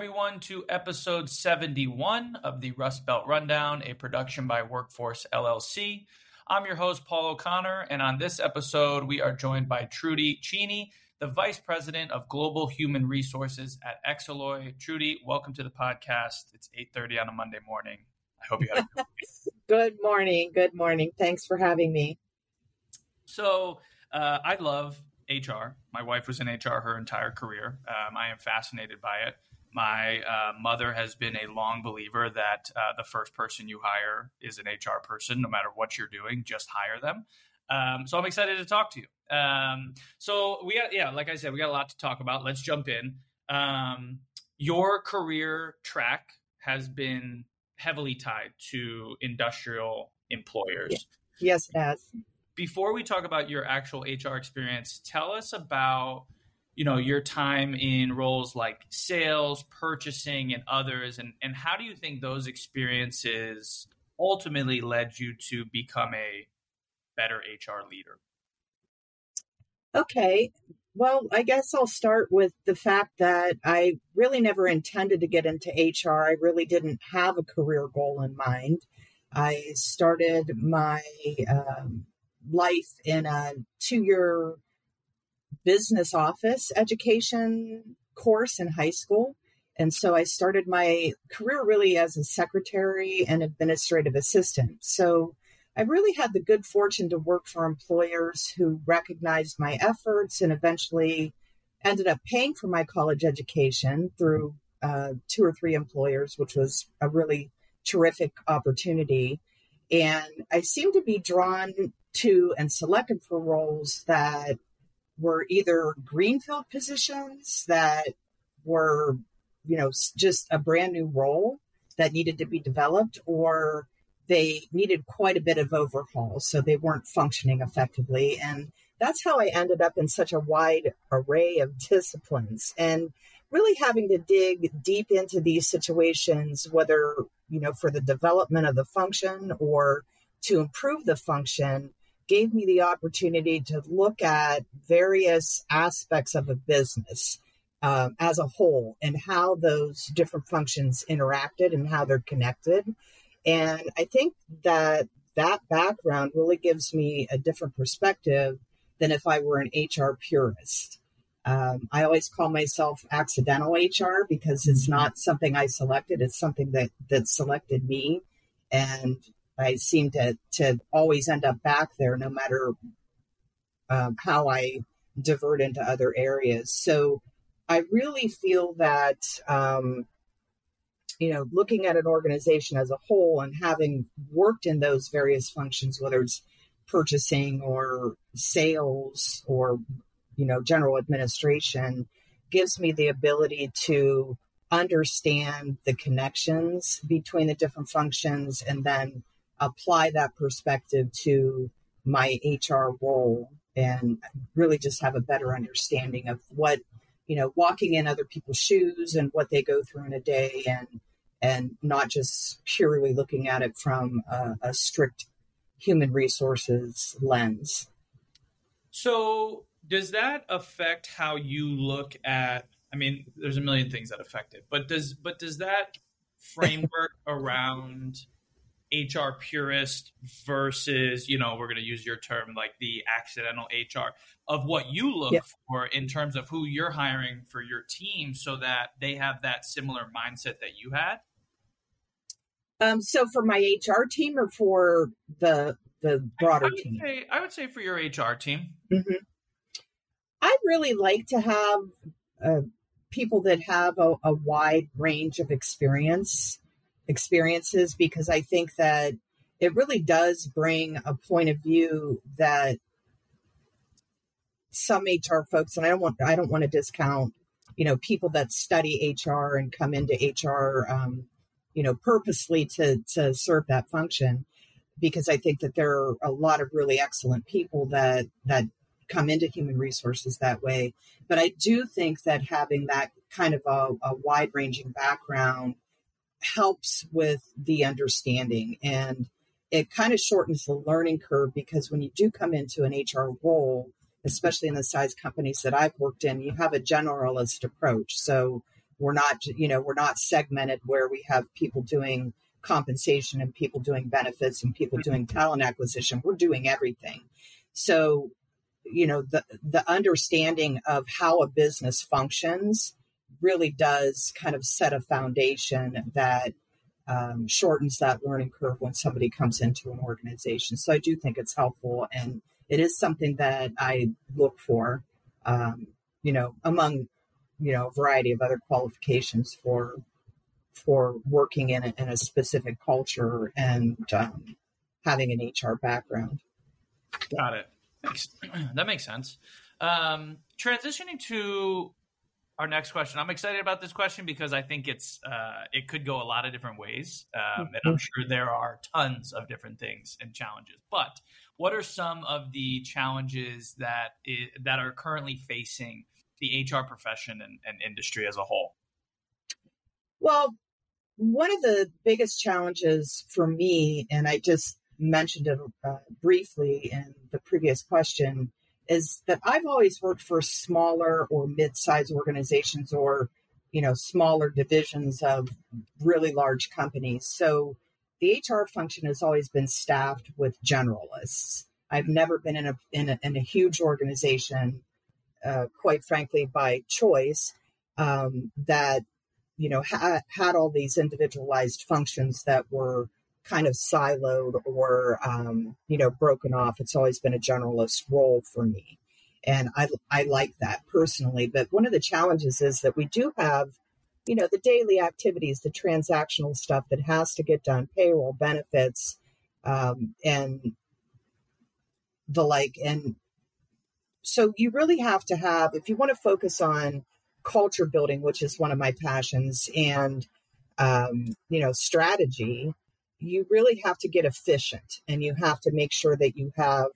Everyone, to episode 71 of the Rust Belt Rundown, a production by Workforce LLC. I'm your host, Paul O'Connor, and on this episode, we are joined by Trudy Cheney, the Vice President of Global Human Resources at Xaloy. Trudy, welcome to the podcast. It's 8.30 on a Monday morning. I hope you had a good Good morning. Good morning. Thanks for having me. So, uh, I love HR. My wife was in HR her entire career. Um, I am fascinated by it. My uh, mother has been a long believer that uh, the first person you hire is an HR person, no matter what you're doing, just hire them. Um, so I'm excited to talk to you. Um, so we got, yeah, like I said, we got a lot to talk about. Let's jump in. Um, your career track has been heavily tied to industrial employers. Yes, it has. Before we talk about your actual HR experience, tell us about you know your time in roles like sales purchasing and others? And and how do you think those experiences ultimately led you to become a better hr leader? Okay. Well i guess i'll start with the fact that i really never intended to get into hr i really didn't have a career goal in mind. I started my um, life in a two year business office education course in high school. And so I started my career really as a secretary and administrative assistant. So I really had the good fortune to work for employers who recognized my efforts and eventually ended up paying for my college education through uh, two or three employers, which was a really terrific opportunity. And I seemed to be drawn to and selected for roles that were either greenfield positions that were, you know, just a brand new role that needed to be developed, or they needed quite a bit of overhaul, so they weren't functioning effectively. And that's how I ended up in such a wide array of disciplines and really having to dig deep into these situations, whether, you know, for the development of the function or to improve the function gave me the opportunity to look at various aspects of a business um, as a whole and how those different functions interacted and how they're connected. And I think that that background really gives me a different perspective than if I were an HR purist. Um, I always call myself accidental HR because it's not something I selected; it's something that that selected me. And I seem to to always end up back there, no matter um, how I divert into other areas. So I really feel that um, you know, looking at an organization as a whole and having worked in those various functions, whether it's purchasing or sales or you know general administration, gives me the ability to understand the connections between the different functions and then apply that perspective to my HR role and really just have a better understanding of what, you know, walking in other people's shoes and what they go through in a day and and not just purely looking at it from a, a strict human resources lens. So, does that affect how you look at I mean, there's a million things that affect it, but does but does that framework around HR purist versus, you know, we're going to use your term like the accidental HR of what you look yep. for in terms of who you're hiring for your team so that they have that similar mindset that you had? Um, so for my HR team or for the the broader I, I team? Say, I would say for your HR team. Mm-hmm. I really like to have uh, people that have a, a wide range of experience experiences because I think that it really does bring a point of view that some HR folks, and I don't want I don't want to discount you know, people that study HR and come into HR, um, you know, purposely to to serve that function, because I think that there are a lot of really excellent people that that come into human resources that way. But I do think that having that kind of a, a wide ranging background helps with the understanding and it kind of shortens the learning curve because when you do come into an HR role, especially in the size companies that I've worked in, you have a generalist approach. So we're not, you know, we're not segmented where we have people doing compensation and people doing benefits and people mm-hmm. doing talent acquisition. We're doing everything. So, you know, the the understanding of how a business functions really does kind of set a foundation that um, shortens that learning curve when somebody comes into an organization. So I do think it's helpful, and it is something that I look for, um, you know, among you know a variety of other qualifications for for working in a, in a specific culture and um, having an HR background. Got it. That makes sense. Um, transitioning to our next question. I'm excited about this question because I think it's uh, it could go a lot of different ways, um, and I'm sure there are tons of different things and challenges. But what are some of the challenges that is, that are currently facing the HR profession and, and industry as a whole? Well, one of the biggest challenges for me, and I just mentioned it uh, briefly in the previous question, is that I've always worked for smaller or mid-sized organizations or you know smaller divisions of really large companies. So the HR function has always been staffed with generalists. I've never been in a in a, in a huge organization, uh, quite frankly, by choice um, that you know ha- had all these individualized functions that were kind of siloed or um, you know broken off. It's always been a generalist role for me, and I I like that personally. But one of the challenges is that we do have you know the daily activities, the transactional stuff that has to get done, payroll, benefits, um, and the like, and so you really have to have if you want to focus on culture building, which is one of my passions, and um, you know strategy you really have to get efficient and you have to make sure that you have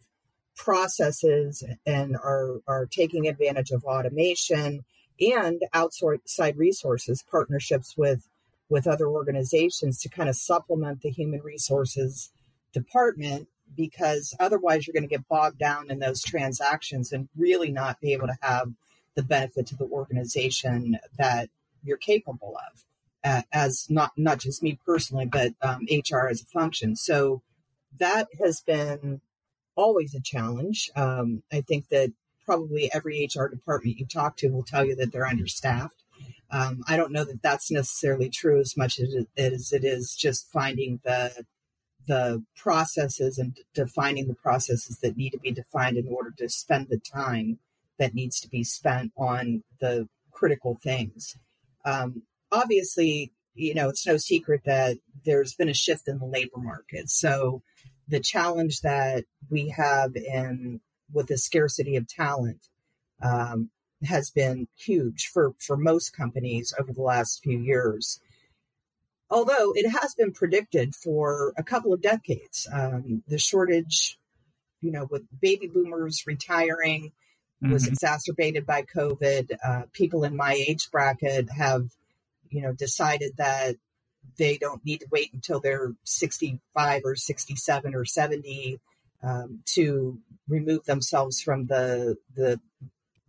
processes and are, are taking advantage of automation and outside resources, partnerships with, with other organizations to kind of supplement the human resources department because otherwise you're going to get bogged down in those transactions and really not be able to have the benefit to the organization that you're capable of uh, as not not just me personally, but um, HR as a function. So that has been always a challenge. Um, I think that probably every HR department you talk to will tell you that they're understaffed. Um, I don't know that that's necessarily true as much as it, as it is just finding the the processes and defining the processes that need to be defined in order to spend the time that needs to be spent on the critical things. Um, obviously, you know, it's no secret that there's been a shift in the labor market. So the challenge that we have in with the scarcity of talent um, has been huge for, for most companies over the last few years. Although it has been predicted for a couple of decades, um, the shortage, you know, with baby boomers retiring, was mm-hmm. exacerbated by COVID. Uh, people in my age bracket have you know, decided that they don't need to wait until they're 65 or 67 or 70 um, to remove themselves from the the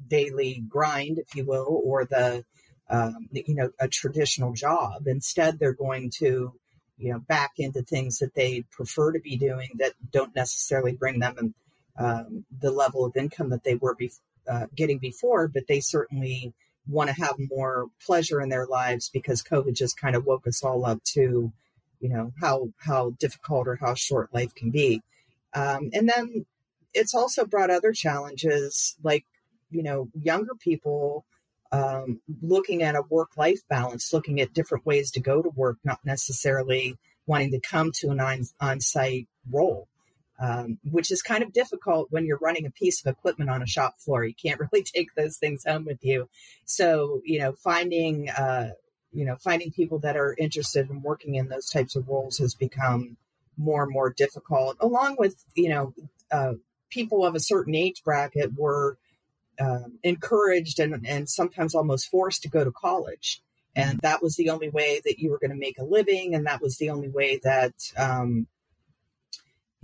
daily grind, if you will, or the um, you know a traditional job. Instead, they're going to you know back into things that they prefer to be doing that don't necessarily bring them um, the level of income that they were be- uh, getting before, but they certainly want to have more pleasure in their lives because COVID just kind of woke us all up to, you know, how how difficult or how short life can be. Um, and then it's also brought other challenges like, you know, younger people um, looking at a work life balance, looking at different ways to go to work, not necessarily wanting to come to an on site role. Um, which is kind of difficult when you're running a piece of equipment on a shop floor. You can't really take those things home with you. So, you know, finding, uh, you know, finding people that are interested in working in those types of roles has become more and more difficult, along with, you know, uh, people of a certain age bracket were um, encouraged and, and sometimes almost forced to go to college. And that was the only way that you were going to make a living. And that was the only way that, um,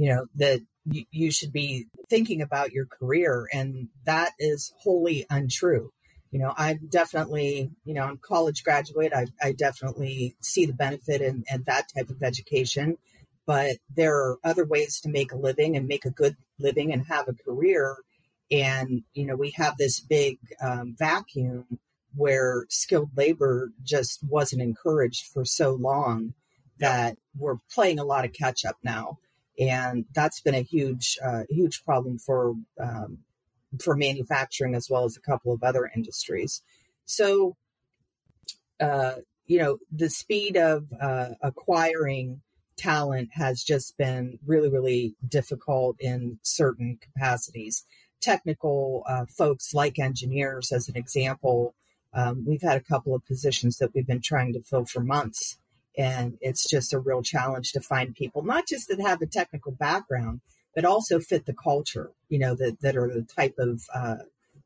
you know, that you, you should be thinking about your career. And that is wholly untrue. You know, I'm definitely, you know, I'm college graduate. I, I definitely see the benefit in, in that type of education but there are other ways to make a living and make a good living and have a career. And, you know, we have this big um, vacuum where skilled labor just wasn't encouraged for so long that we're playing a lot of catch up now. And that's been a huge, uh, huge problem for, um, for manufacturing as well as a couple of other industries. So, uh, you know, the speed of uh, acquiring talent has just been really, really difficult in certain capacities. Technical uh, folks, like engineers, as an example, um, we've had a couple of positions that we've been trying to fill for months. And it's just a real challenge to find people, not just that have a technical background, but also fit the culture, you know, that, that are the type of uh,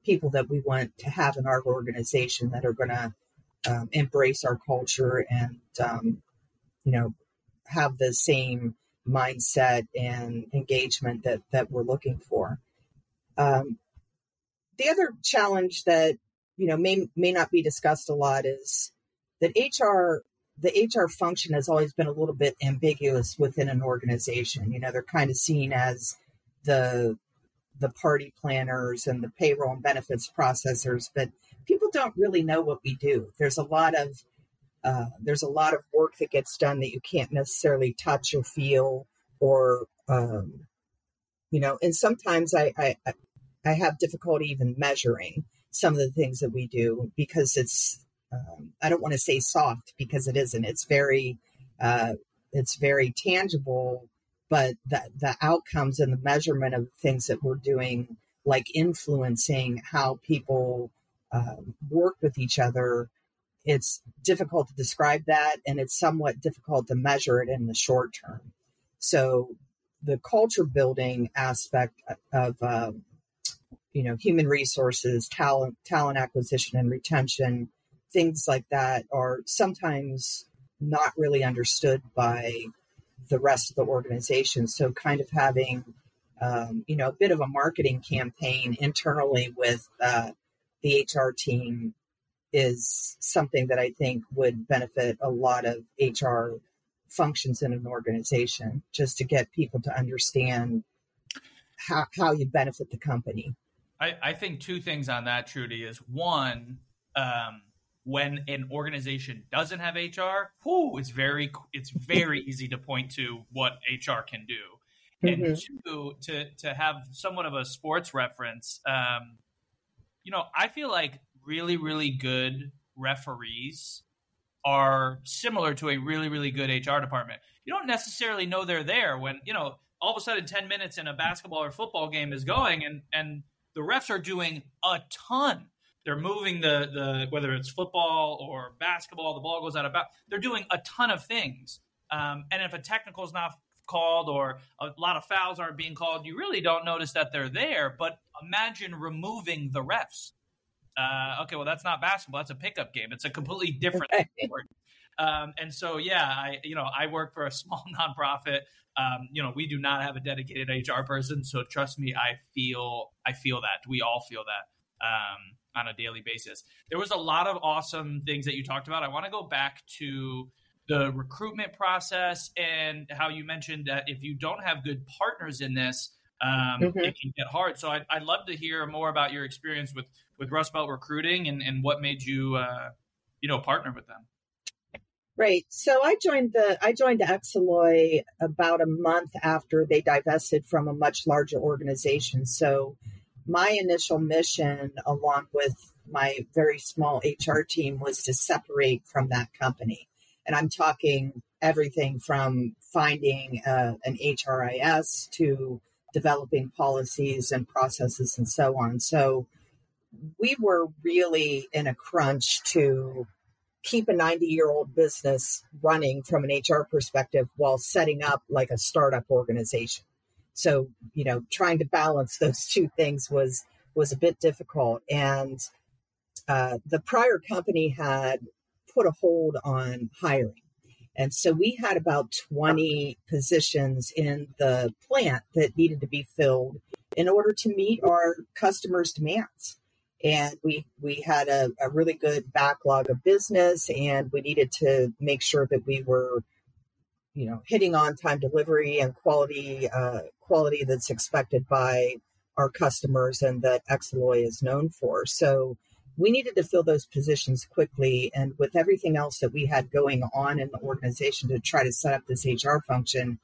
people that we want to have in our organization that are going to um, embrace our culture and, um, you know, have the same mindset and engagement that that we're looking for. Um, the other challenge that you know may may not be discussed a lot is that HR the HR function has always been a little bit ambiguous within an organization. You know, they're kind of seen as the the party planners and the payroll and benefits processors, but people don't really know what we do. There's a lot of uh, there's a lot of work that gets done that you can't necessarily touch or feel or um, you know and sometimes I, I i have difficulty even measuring some of the things that we do because it's um, i don't want to say soft because it isn't it's very uh, it's very tangible but the, the outcomes and the measurement of things that we're doing like influencing how people uh, work with each other it's difficult to describe that and it's somewhat difficult to measure it in the short term. So the culture building aspect of um, you know human resources, talent, talent acquisition and retention, things like that are sometimes not really understood by the rest of the organization. So kind of having um, you know a bit of a marketing campaign internally with uh, the HR team is something that I think would benefit a lot of HR functions in an organization, just to get people to understand how, how you benefit the company. I, I think two things on that, Trudy, is one, um, when an organization doesn't have HR, whoo, it's very it's very easy to point to what HR can do. And mm-hmm. two, to to have somewhat of a sports reference, um, you know, I feel like really, really good referees are similar to a really, really good HR department. You don't necessarily know they're there when, you know, all of a sudden 10 minutes in a basketball or football game is going and, and the refs are doing a ton. They're moving the, the whether it's football or basketball, the ball goes out of bounds. They're doing a ton of things. Um, and if a technical is not called or a lot of fouls aren't being called, you really don't notice that they're there. But imagine removing the refs uh, okay, well, that's not basketball. That's a pickup game. It's a completely different sport. Um, and so, yeah, I, you know, I work for a small nonprofit. Um, you know, we do not have a dedicated HR person. So trust me, I feel, I feel that we all feel that, um, on a daily basis. There was a lot of awesome things that you talked about. I want to go back to the recruitment process and how you mentioned that if you don't have good partners in this, um, mm-hmm. it can get hard. So I'd, I'd, love to hear more about your experience with with Rust Belt Recruiting and, and what made you uh, you know partner with them. Right. So I joined the I joined Xaloy about a month after they divested from a much larger organization. So my initial mission, along with my very small HR team, was to separate from that company. And I'm talking everything from finding uh, an HRIS to developing policies and processes and so on. So we were really in a crunch to keep a 90 year old business running from an HR perspective while setting up like a startup organization. So, you know, trying to balance those two things was was a bit difficult. And uh, the prior company had put a hold on hiring. And so we had about 20 positions in the plant that needed to be filled in order to meet our customers' demands and we we had a, a, really good backlog of business and we needed to make sure that we were you know hitting on time delivery and quality uh, quality that's expected by our customers and that Xaloy is known for. So we needed to fill those positions quickly and with everything else that we had going on in the organization to try to set up this hr function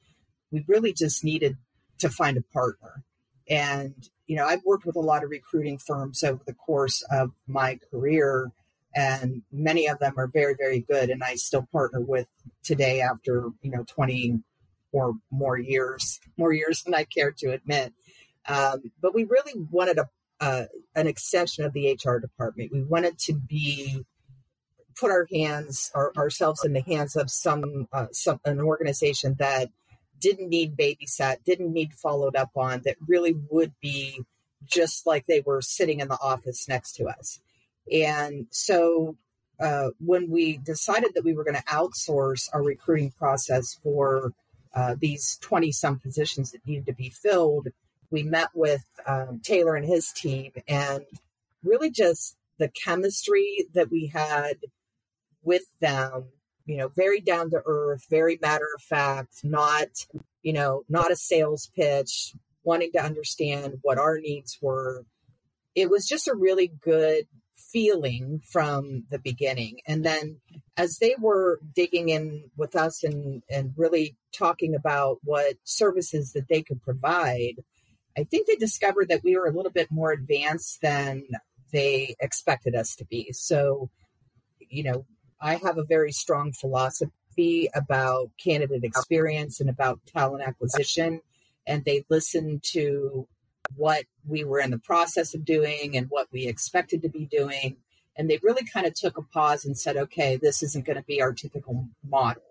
we really just needed to find a partner. And you know, I've worked with a lot of recruiting firms over the course of my career, and many of them are very, very good. And I still partner with today after, you know, 20 or more years, more years than I care to admit. Um, but we really wanted a, an extension of the HR department. We wanted to be put our hands our, ourselves in the hands of some uh, some an organization that didn't need babysat, didn't need followed up on, that really would be just like they were sitting in the office next to us. And so uh, when we decided that we were going to outsource our recruiting process for uh, these 20 some positions that needed to be filled, we met with um, Taylor and his team and really just the chemistry that we had with them you know, very down to earth, very matter of fact, not, you know, not a sales pitch, wanting to understand what our needs were. It was just a really good feeling from the beginning. And then as they were digging in with us and, and really talking about what services that they could provide, I think they discovered that we were a little bit more advanced than they expected us to be. So, you know, I have a very strong philosophy about candidate experience and about talent acquisition. And they listened to what we were in the process of doing and what we expected to be doing. And they really kind of took a pause and said, okay, this isn't going to be our typical model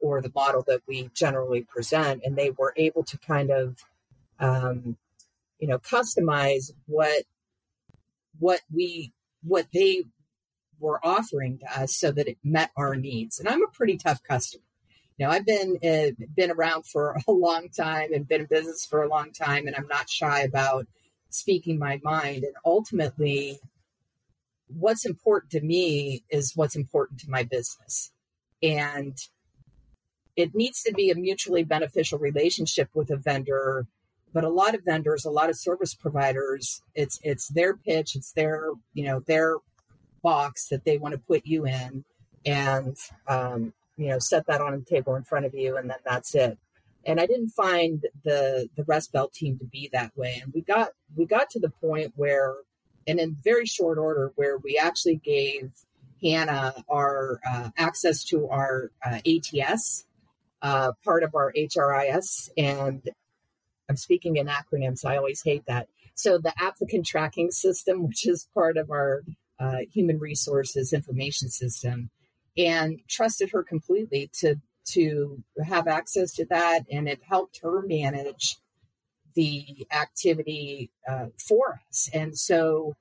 or the model that we generally present. And they were able to kind of, um, you know, customize what what we what they were offering to us so that it met our needs. And I'm a pretty tough customer. Know, I've been uh, been around for a long time and been in business for a long time, and I'm not shy about speaking my mind. And ultimately, what's important to me is what's important to my business, and it needs to be a mutually beneficial relationship with a vendor. But a lot of vendors, a lot of service providers, it's it's their pitch, it's their you know their box that they want to put you in and um, you know set that on a table in front of you and then that's it. And i didn't find the the rust belt team to be that way. And we got we got to the point where and in very short order where we actually gave hannah our uh, access to our uh, ats uh, part of our hris and i'm speaking in acronyms i always hate that. So the applicant tracking system which is part of our uh, human resources information system and trusted her completely to to have access to that and it helped her manage the activity uh, for us. And so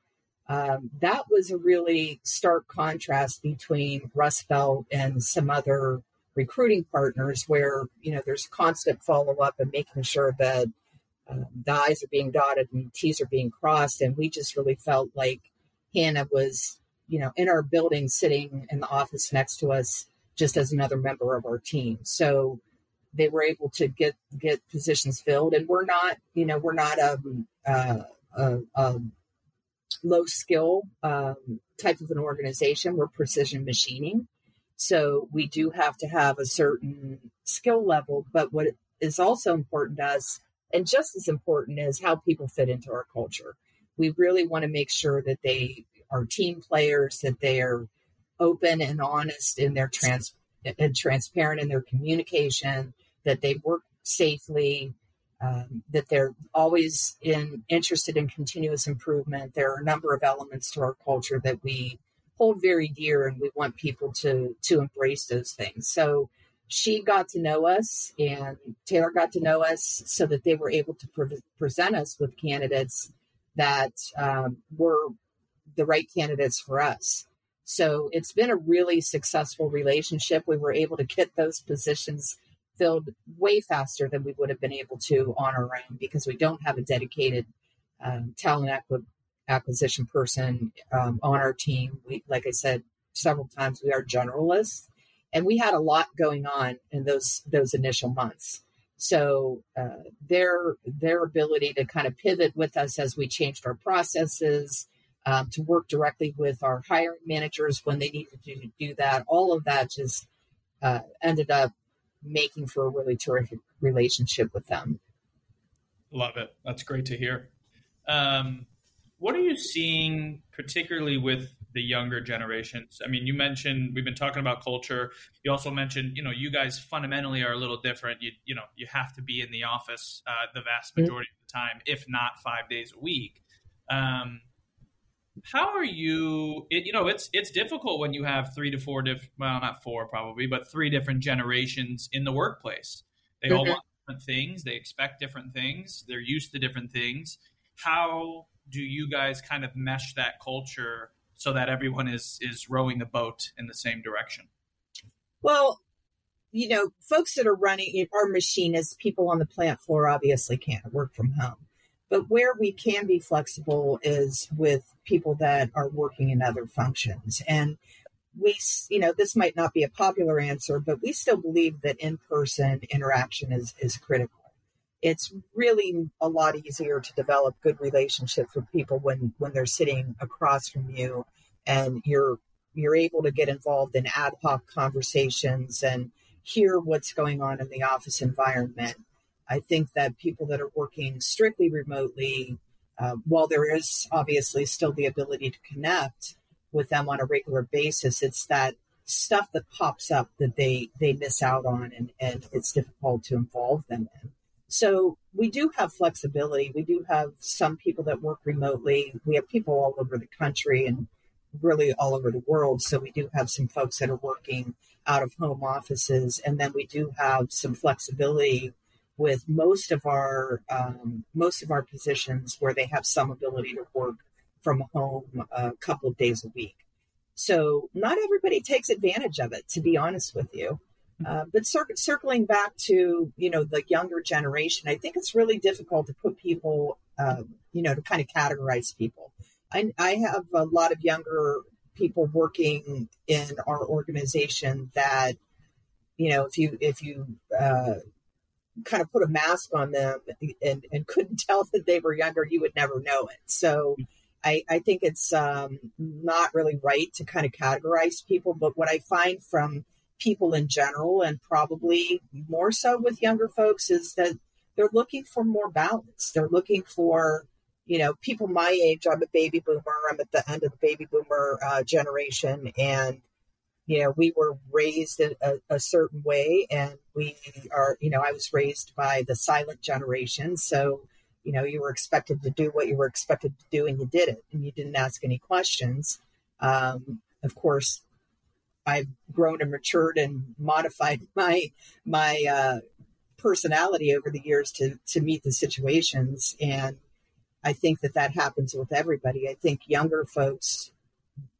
um, that was a really stark contrast between Rust Belt and some other recruiting partners where you know there's constant follow-up and making sure that um, the i's are being dotted and t's are being crossed. And we just really felt like Hannah was, you know, in our building sitting in the office next to us just as another member of our team. So they were able to get get positions filled and we're not, you know, we're not a, a, a, a low skill um, type of an organization. We're precision machining. So we do have to have a certain skill level, but what is also important to us and just as important is how people fit into our culture we really want to make sure that they are team players, that they are open and honest in their trans and transparent in their communication, that they work safely, um, that they're always in interested in continuous improvement. There are a number of elements to our culture that we hold very dear, and we want people to to embrace those things. So she got to know us, and Taylor got to know us, so that they were able to pre- present us with candidates that um, were the right candidates for us. So it's been a really successful relationship. We were able to get those positions filled way faster than we would have been able to on our own because we don't have a dedicated um, talent acquisition person um, on our team. We, like I said several times, we are generalists, and we had a lot going on in those those initial months. So uh, their their ability to kind of pivot with us as we changed our processes, um, to work directly with our hiring managers when they needed to do that, all of that just uh, ended up making for a really terrific relationship with them. Love it. That's great to hear. Um, what are you seeing, particularly with the younger generations? I mean, you mentioned we've been talking about culture. You also mentioned, you know, you guys fundamentally are a little different. You, you know, you have to be in the office uh, the vast mm-hmm. majority mm-hmm. of the time, if not five days a week. Um, how are you it, you know it's it's difficult when you have three to four different well not four probably but three different generations in the workplace. They mm-hmm. all want different things. They expect different things. They're used to different things. How do you guys kind of mesh that culture so that everyone is is rowing the boat in the same direction? Well you know folks that are running our machinists people on the plant floor obviously can't work from home but where we can be flexible is with people that are working in other functions. And we, you know, this might not be a popular answer, but we still believe that in person interaction is, is critical. It's really a lot easier to develop good relationships with people when, when they're sitting across from you and you're you're able to get involved in ad hoc conversations and hear what's going on in the office environment I think that people that are working strictly remotely, uh, while there is obviously still the ability to connect with them on a regular basis, it's that stuff that pops up that they they miss out on and, and it's difficult to involve them in. So we do have flexibility. We do have some people that work remotely. We have people all over the country and really all over the world. So we do have some folks that are working out of home offices. And then we do have some flexibility with most of our um, most of our positions where they have some ability to work from home a couple of days a week. So not everybody takes advantage of it, to be honest with you. Mm-hmm. Uh, but cir- circling back to you know the younger generation, I think it's really difficult to put people, uh, you know, to kind of categorize people. I, I have a lot of younger people working in our organization that you know if you if you uh, kind of put a mask on them and, and couldn't tell that they were younger, you would never know it. So I, I think it's um, not really right to kind of categorize people. But what I find from people in general, and probably more so with younger folks, is that they're looking for more balance. They're looking for, you know, people my age. I'm a baby boomer. I'm at the end of the baby boomer uh, generation. And you know, we were raised a, a, certain way, and we are, you know, I was raised by the silent generation. So, you know, you were expected to do what you were expected to do, and you did it, and you didn't ask any questions. Um, of course, I've grown and matured and modified my my uh, personality over the years to to meet the situations, and I think that that happens with everybody. I think younger folks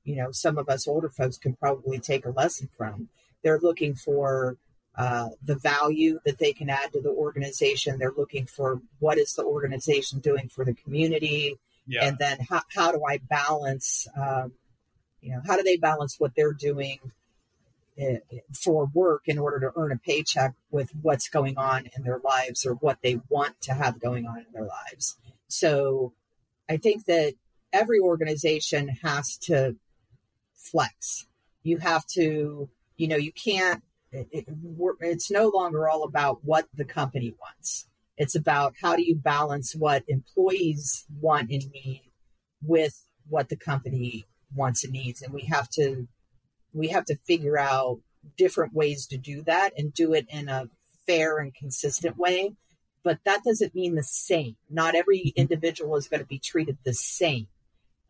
you know some of us older folks can probably take a lesson from. They're looking for uh, the value that they can add to the organization. They're looking for what is the organization doing for the community, yeah. and then how, how do I balance, um, you know, how do they balance what they're doing eh, for work in order to earn a paycheck with what's going on in their lives or what they want to have going on in their lives. So I think that every organization has to flex. You have to, you know, you can't, it, it, it's no longer all about what the company wants. It's about how do you balance what employees want and need with what the company wants and needs. And we have to, we have to figure out different ways to do that and do it in a fair and consistent way. But that doesn't mean the same. Not every mm-hmm. individual is going to be treated the same.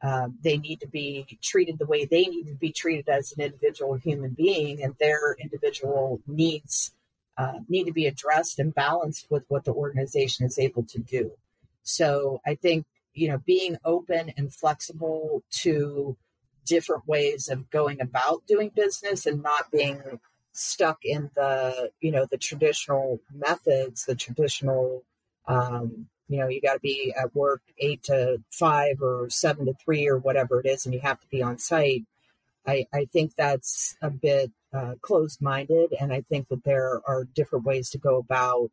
Uh, they need to be treated the way they need to be treated as an individual human being, and their individual needs uh, need to be addressed and balanced with what the organization is able to do. So I think you know being open and flexible to different ways of going about doing business and not being stuck in the you know the traditional methods the traditional um, you know you got to be at work eight to five or seven to three or whatever it is and you have to be on site i i think that's a bit uh, closed minded and i think that there are different ways to go about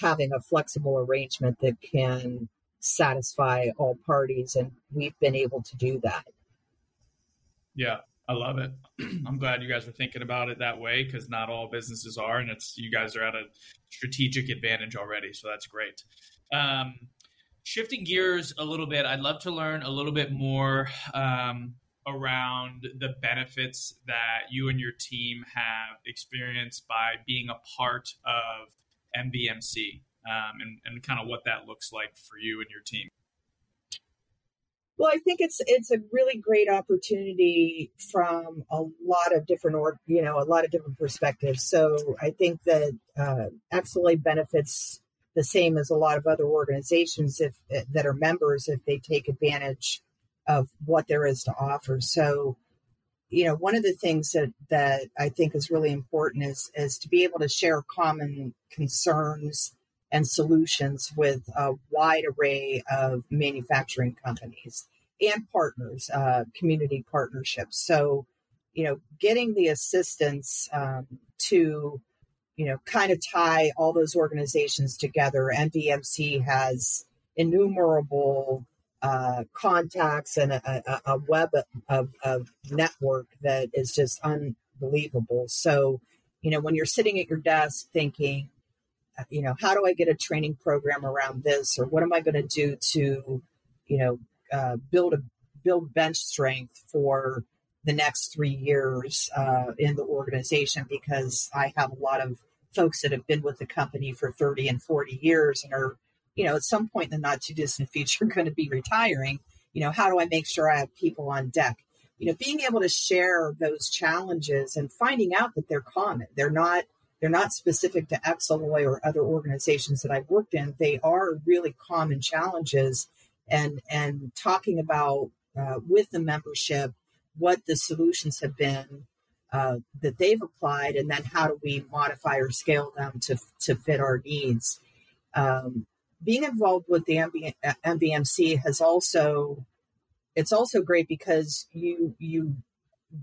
having a flexible arrangement that can satisfy all parties and we've been able to do that yeah, I love it. I'm glad you guys are thinking about it that way because not all businesses are, and it's you guys are at a strategic advantage already, so that's great. Um, shifting gears a little bit, I'd love to learn a little bit more um, around the benefits that you and your team have experienced by being a part of MVMC um, and, and kind of what that looks like for you and your team. Well, I think it's it's a really great opportunity from a lot of different or you know a lot of different perspectives. So I think that uh, Xaloy benefits the same as a lot of other organizations if that are members if they take advantage of what there is to offer. So you know one of the things that that I think is really important is is to be able to share common concerns and solutions with a wide array of manufacturing companies and partners, uh, community partnerships. So, you know, getting the assistance um, to, you know, kind of tie all those organizations together. MVMC has innumerable uh, contacts and a, a, a web of, of network that is just unbelievable. So, you know, when you're sitting at your desk thinking, you know, how do I get a training program around this, or what am I going to do to, you know, uh, build a build bench strength for the next three years uh, in the organization because I have a lot of folks that have been with the company for 30 and 40 years and are, you know, at some point in the not too distant future going to be retiring. You know, how do I make sure I have people on deck? You know, being able to share those challenges and finding out that they're common. They're not they're not specific to Xaloy or other organizations that I've worked in. They are really common challenges, and and talking about uh, with the membership what the solutions have been uh, that they've applied, and then how do we modify or scale them to to fit our needs. Um, being involved with the MB, MVMC has also it's also great because you you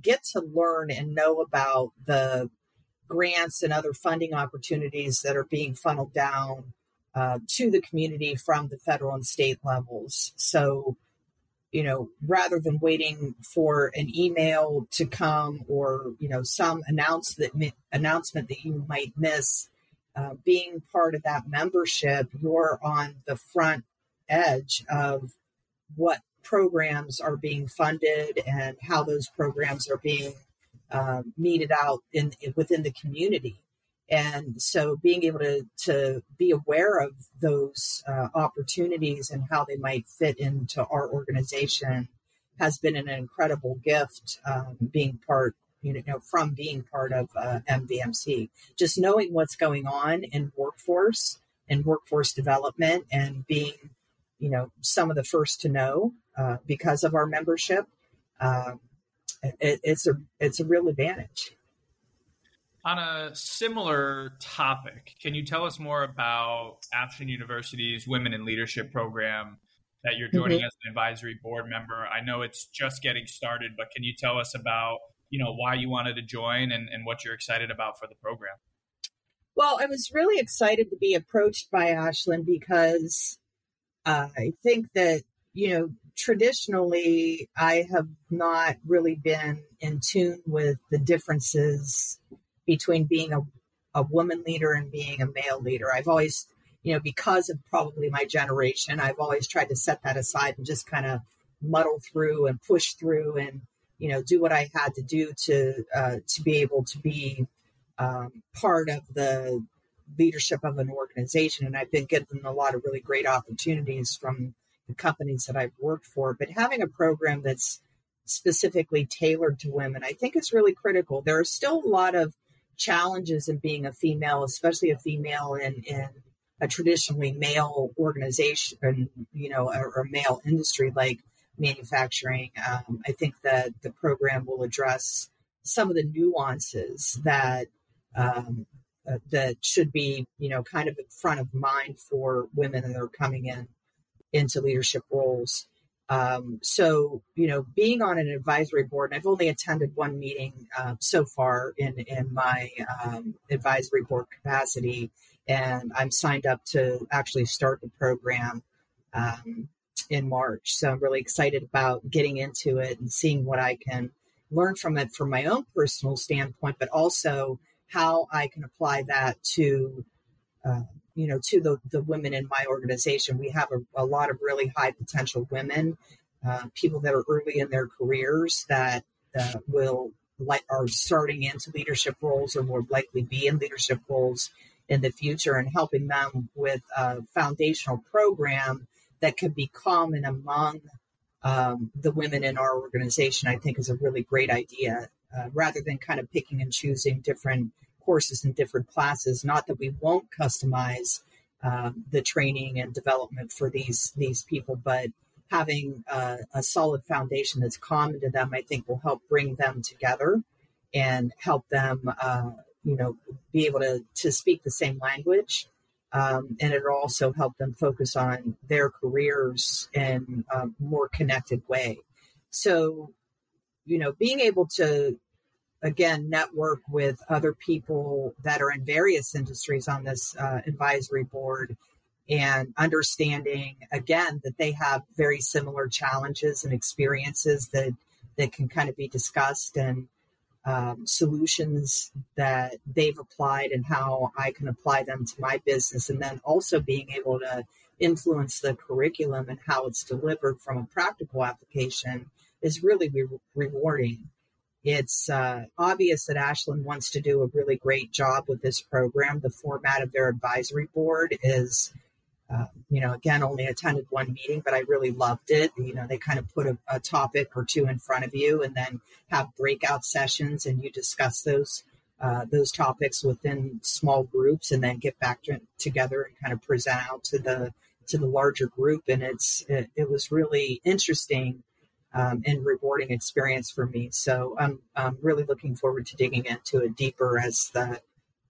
get to learn and know about the grants and other funding opportunities that are being funneled down uh, to the community from the federal and state levels. So, you know, rather than waiting for an email to come or you know some announcement announcement that you might miss, uh, being part of that membership, you're on the front edge of what programs are being funded and how those programs are being um, meted out in within the community. And so being able to, to be aware of those uh, opportunities and how they might fit into our organization has been an incredible gift um, being part, you know, from being part of uh, MVMC. Just knowing what's going on in workforce and workforce development and being, you know, some of the first to know uh, because of our membership. Um, it, it's a it's a real advantage. On a similar topic, can you tell us more about Ashland University's Women in Leadership program that you're joining mm-hmm. as an advisory board member? I know it's just getting started, but can you tell us about you know why you wanted to join and, and what you're excited about for the program? Well, I was really excited to be approached by Ashland because uh, I think that you know traditionally, I have not really been in tune with the differences between being a, a woman leader and being a male leader. I've always, you know, because of probably my generation, I've always tried to set that aside and just kind of muddle through and push through and, you know, do what I had to do to uh, to be able to be um, part of the leadership of an organization. And I've been given a lot of really great opportunities from the companies that I've worked for. But having a program that's specifically tailored to women, I think is really critical. There are still a lot of challenges in being a female, especially a female in, in a traditionally male organization, you know, or, or male industry like manufacturing. Um, I think that the program will address some of the nuances that um, uh, that should be, you know, kind of in front of mind for women that are coming in into leadership roles. Um, so, you know, being on an advisory board, and I've only attended one meeting uh, so far in in my um, advisory board capacity, and I'm signed up to actually start the program um, in March. So I'm really excited about getting into it and seeing what I can learn from it from my own personal standpoint, but also how I can apply that to, uh, you know, to the, the women in my organization. We have a, a lot of really high potential women, uh, people that are early in their careers that uh, will like are starting into leadership roles or more likely be in leadership roles in the future and helping them with a foundational program that could be common among um, the women in our organization, I think is a really great idea. Uh, rather than kind of picking and choosing different courses and different classes. Not that we won't customize um, the training and development for these these people, but having a, a solid foundation that's common to them, I think, will help bring them together and help them, uh, you know, be able to to speak the same language. Um, and it'll also help them focus on their careers in a more connected way. So, you know, being able to again network with other people that are in various industries on this uh, advisory board and understanding again that they have very similar challenges and experiences that that can kind of be discussed and um, solutions that they've applied and how I can apply them to my business. And then also being able to influence the curriculum and how it's delivered from a practical application is really re- rewarding it's uh, obvious that Ashland wants to do a really great job with this program. The format of their advisory board is, uh, you know, again, only attended one meeting, but I really loved it. You know, they kind of put a, a, topic or two in front of you and then have breakout sessions and you discuss those. Uh, those topics within small groups and then get back to, together and kind of present out to the to the larger group and it's it, it was really interesting um, and rewarding experience for me. So I'm, I'm really looking forward to digging into it deeper as the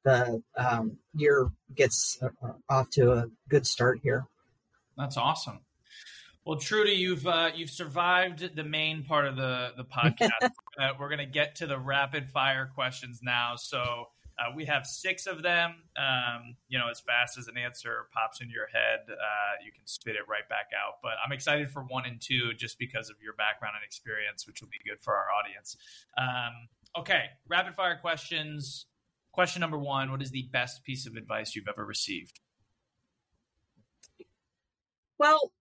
the um, year gets uh, off to a good start here. That's awesome. Well, Trudy, you've uh, you've survived the main part of the the podcast. uh, we're going to get to the rapid fire questions now. So uh, we have six of them. Um, you know, as fast as an answer pops into your head, uh, you can spit it right back out. But I'm excited for one and two just because of your background and experience, which will be good for our audience. Um, okay, rapid fire questions. Question number one What is the best piece of advice you've ever received? Well,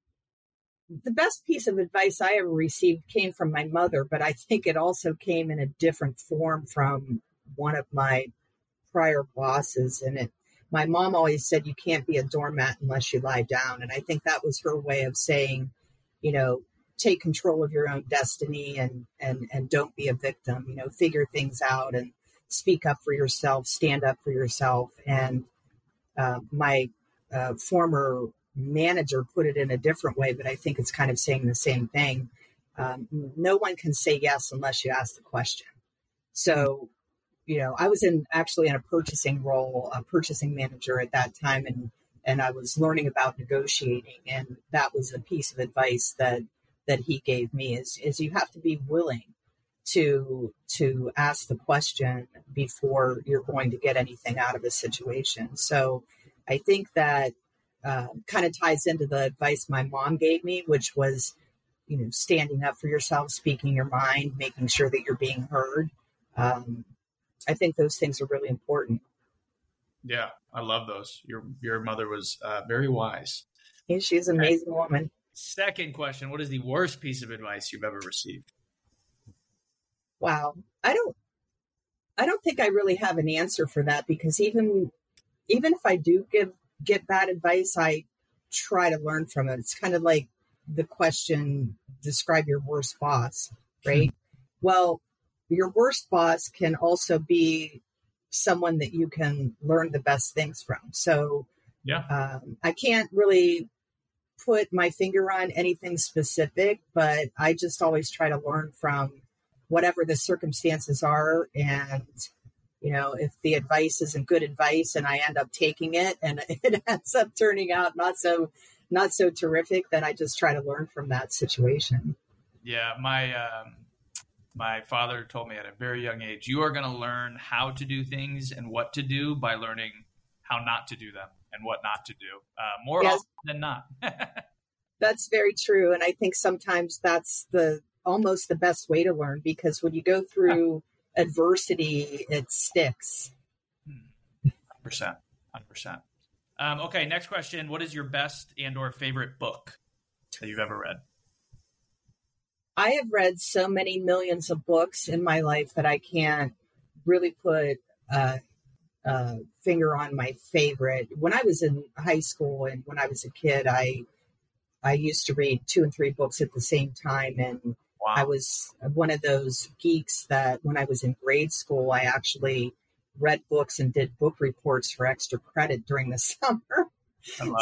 the best piece of advice I ever received came from my mother, but I think it also came in a different form from one of my prior bosses and it. My mom always said you can't be a doormat unless you lie down. And i think that was her way of saying you know take control of your own destiny and and and don't be a victim you know figure things out and speak up for yourself stand up for yourself. And uh, my uh, former manager put it in a different way but i think it's kind of saying the same thing. Um, no one can say yes unless you ask the question. So you know, I was in actually in a purchasing role, a purchasing manager at that time, and and I was learning about negotiating, and that was a piece of advice that that he gave me is is you have to be willing to to ask the question before you're going to get anything out of a situation. So I think that uh, kind of ties into the advice my mom gave me, which was, you know, standing up for yourself, speaking your mind, making sure that you're being heard. Um, I think those things are really important. Yeah, I love those. Your your mother was uh, very wise. Yeah, she's an amazing woman. Second question: What is the worst piece of advice you've ever received? Wow. I don't I don't think I really have an answer for that because even even if I do give get bad advice, I try to learn from it. It's kind of like the question describe your worst boss, right? Hmm. Well, your worst boss can also be someone that you can learn the best things from. So, yeah, um, I can't really put my finger on anything specific, but I just always try to learn from whatever the circumstances are. And, you know, if the advice isn't good advice and I end up taking it and it ends up turning out not so, not so terrific, then I just try to learn from that situation. Yeah. My, um, my father told me at a very young age, you are going to learn how to do things and what to do by learning how not to do them and what not to do uh, more yes. often than not. that's very true. And I think sometimes that's the almost the best way to learn because when you go through adversity, it sticks. 100%. 100%. Um, okay, next question. What is your best and or favorite book that you've ever read? I have read so many millions of books in my life that I can't really put a, a finger on my favorite. When I was in high school and when I was a kid, I I used to read two and three books at the same time, and wow. I was one of those geeks that when I was in grade school, I actually read books and did book reports for extra credit during the summer.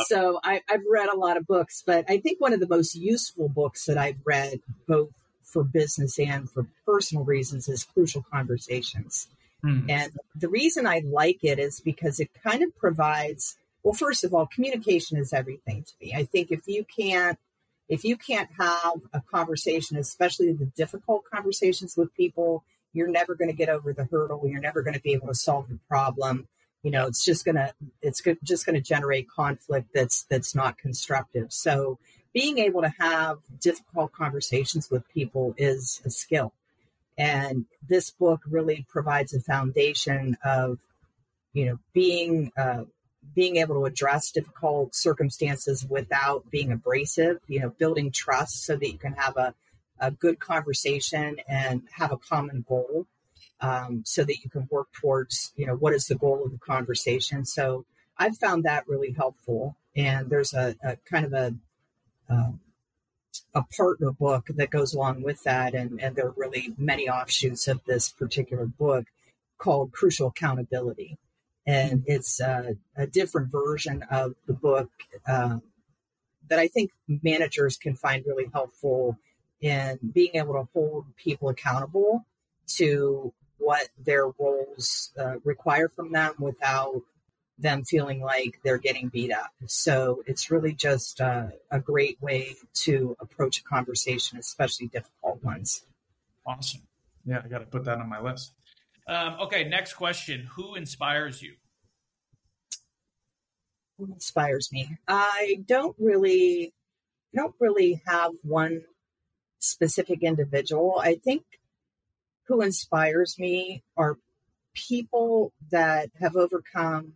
So I, have read a lot of books, but I think one of the most useful books that I've read, both for business and for personal reasons, is Crucial Conversations. Hmm. And the reason I like it is because it kind of provides, well, first of all, communication is everything to me. I think if you can't if you can't have a conversation, especially the difficult conversations with people, you're never going to get over the hurdle. You're never going to be able to solve the problem you know it's just gonna it's just gonna generate conflict that's that's not constructive. So being able to have difficult conversations with people is a skill. And this book really provides a foundation of you know being uh, being able to address difficult circumstances without being abrasive you know building trust so that you can have a, a good conversation and have a common goal um, so that you can work towards, you know, what is the goal of the conversation. So I've found that really helpful. And there's a, a kind of a uh, a partner book that goes along with that, and, and there are really many offshoots of this particular book called Crucial Accountability. And it's a, different version of the book uh, that I think managers can find really helpful in being able to hold people accountable to what their roles uh, require from them without them feeling like they're getting beat up. So it's really just uh, a great way to approach a conversation, especially difficult ones. Awesome. Yeah, I got to put that on my list. Um, okay, next question. Who inspires you? Who inspires me? I don't really, don't really have one specific individual. I think who inspires me are people that have overcome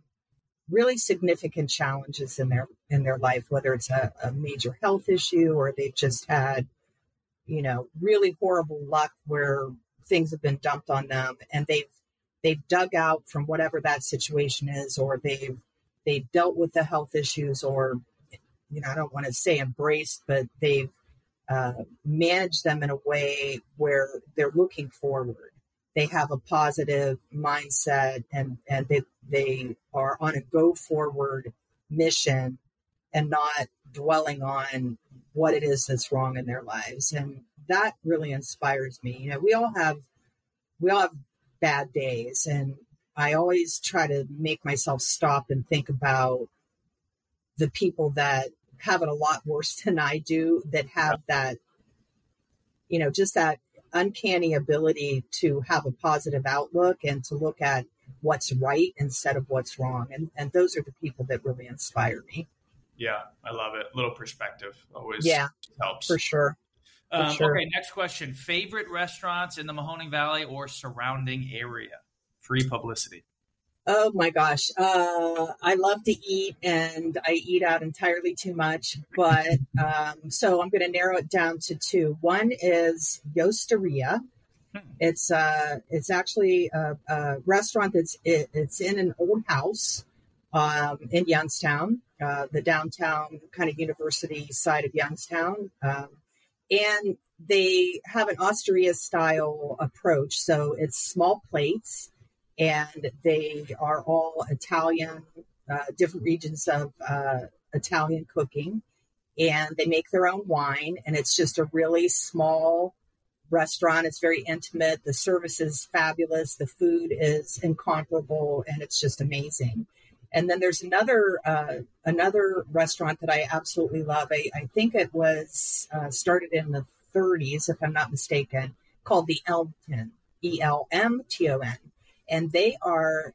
really significant challenges in their in their life whether it's a, a, major health issue or they've just had you know really horrible luck where things have been dumped on them and they've they've dug out from whatever that situation is or they've they've dealt with the health issues or you know i don't want to say embraced but they've uh, manage them in a way where they're looking forward. They have a positive mindset and, and they, they are on a go forward mission and not dwelling on what it is that's wrong in their lives. And that really inspires me. You know, we all have, we all have bad days and I always try to make myself stop and think about the people that have it a lot worse than I do that have that, you know, just that uncanny ability to have a positive outlook and to look at what's right instead of what's wrong. And, and those are the people that really inspire me. Yeah, I love it. Little perspective always yeah, helps. For sure. For um, sure. Okay, next question. Favorite restaurants in the Mahoning Valley or surrounding area? Free publicity. Oh my gosh. Uh, I love to eat and I eat out entirely too much. But um, so I'm going to narrow it down to two. One is Yosteria, Hmm. It's uh, it's actually a, a restaurant that's it, it's in an old house um, in Youngstown, uh, the downtown kind of university side of Youngstown, um, and they have an osteria style approach. So it's small plates, and they are all Italian, uh, different regions of uh, Italian cooking, and they make their own wine, and it's just a really small restaurant. It's very intimate. The service is fabulous. The food is incomparable, and it's just amazing. And then there's another uh, another restaurant that I absolutely love. I, I think it was uh, started in the 30s, if I'm not mistaken, called the Elmton, E L M T O N, and they are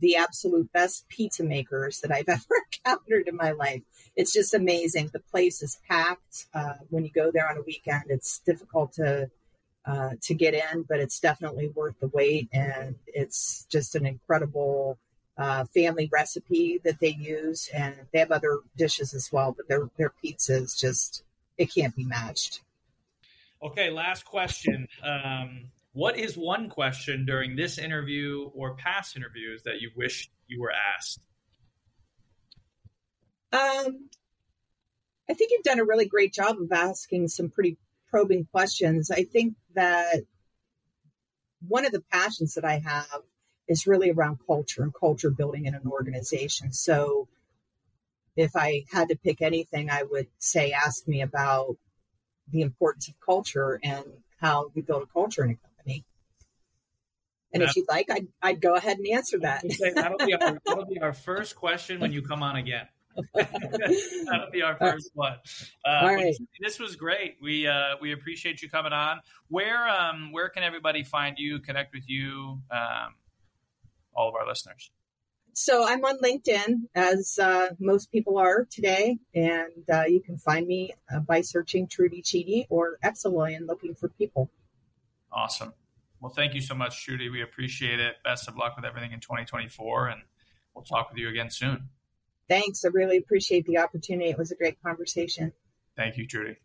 the absolute best pizza makers that I've ever encountered in my life. It's just amazing. The place is packed. Uh, when you go there on a weekend, it's difficult to uh, to get in, but it's definitely worth the wait, and it's just an incredible uh, family recipe that they use, and they have other dishes as well. But their their pizza is just it can't be matched. Okay, last question. Um, what is one question during this interview or past interviews that you wish you were asked? Um, I think you've done a really great job of asking some pretty probing questions. I think that one of the passions that I have is really around culture and culture building in an organization. So if I had to pick anything, I would say ask me about the importance of culture and how we build a culture in a company. And if you'd like, I'd, I'd go ahead and answer that. that'll, be our, that'll be our first question when you come on again. That'll be our first one. Uh, All right. This was great. We uh, we appreciate you coming on. Where um where can everybody find you, connect with you, um, all of our listeners? So I'm on LinkedIn, as uh, most people are today, and uh, you can find me uh, by searching Trudy Cheney or Xaloy and looking for people. Awesome. Well, thank you so much, Trudy. We appreciate it. Best of luck with everything in 2024, and we'll talk with you again soon. Thanks. I really appreciate the opportunity. It was a great conversation. Thank you, Trudy.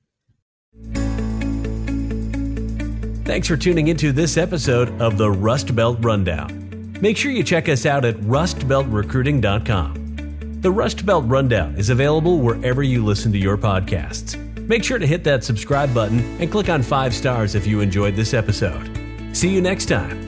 Thanks for tuning into this episode of the Rust Belt Rundown. Make sure you check us out at rustbeltrecruiting.com. The Rust Belt Rundown is available wherever you listen to your podcasts. Make sure to hit that subscribe button and click on five stars if you enjoyed this episode. See you next time.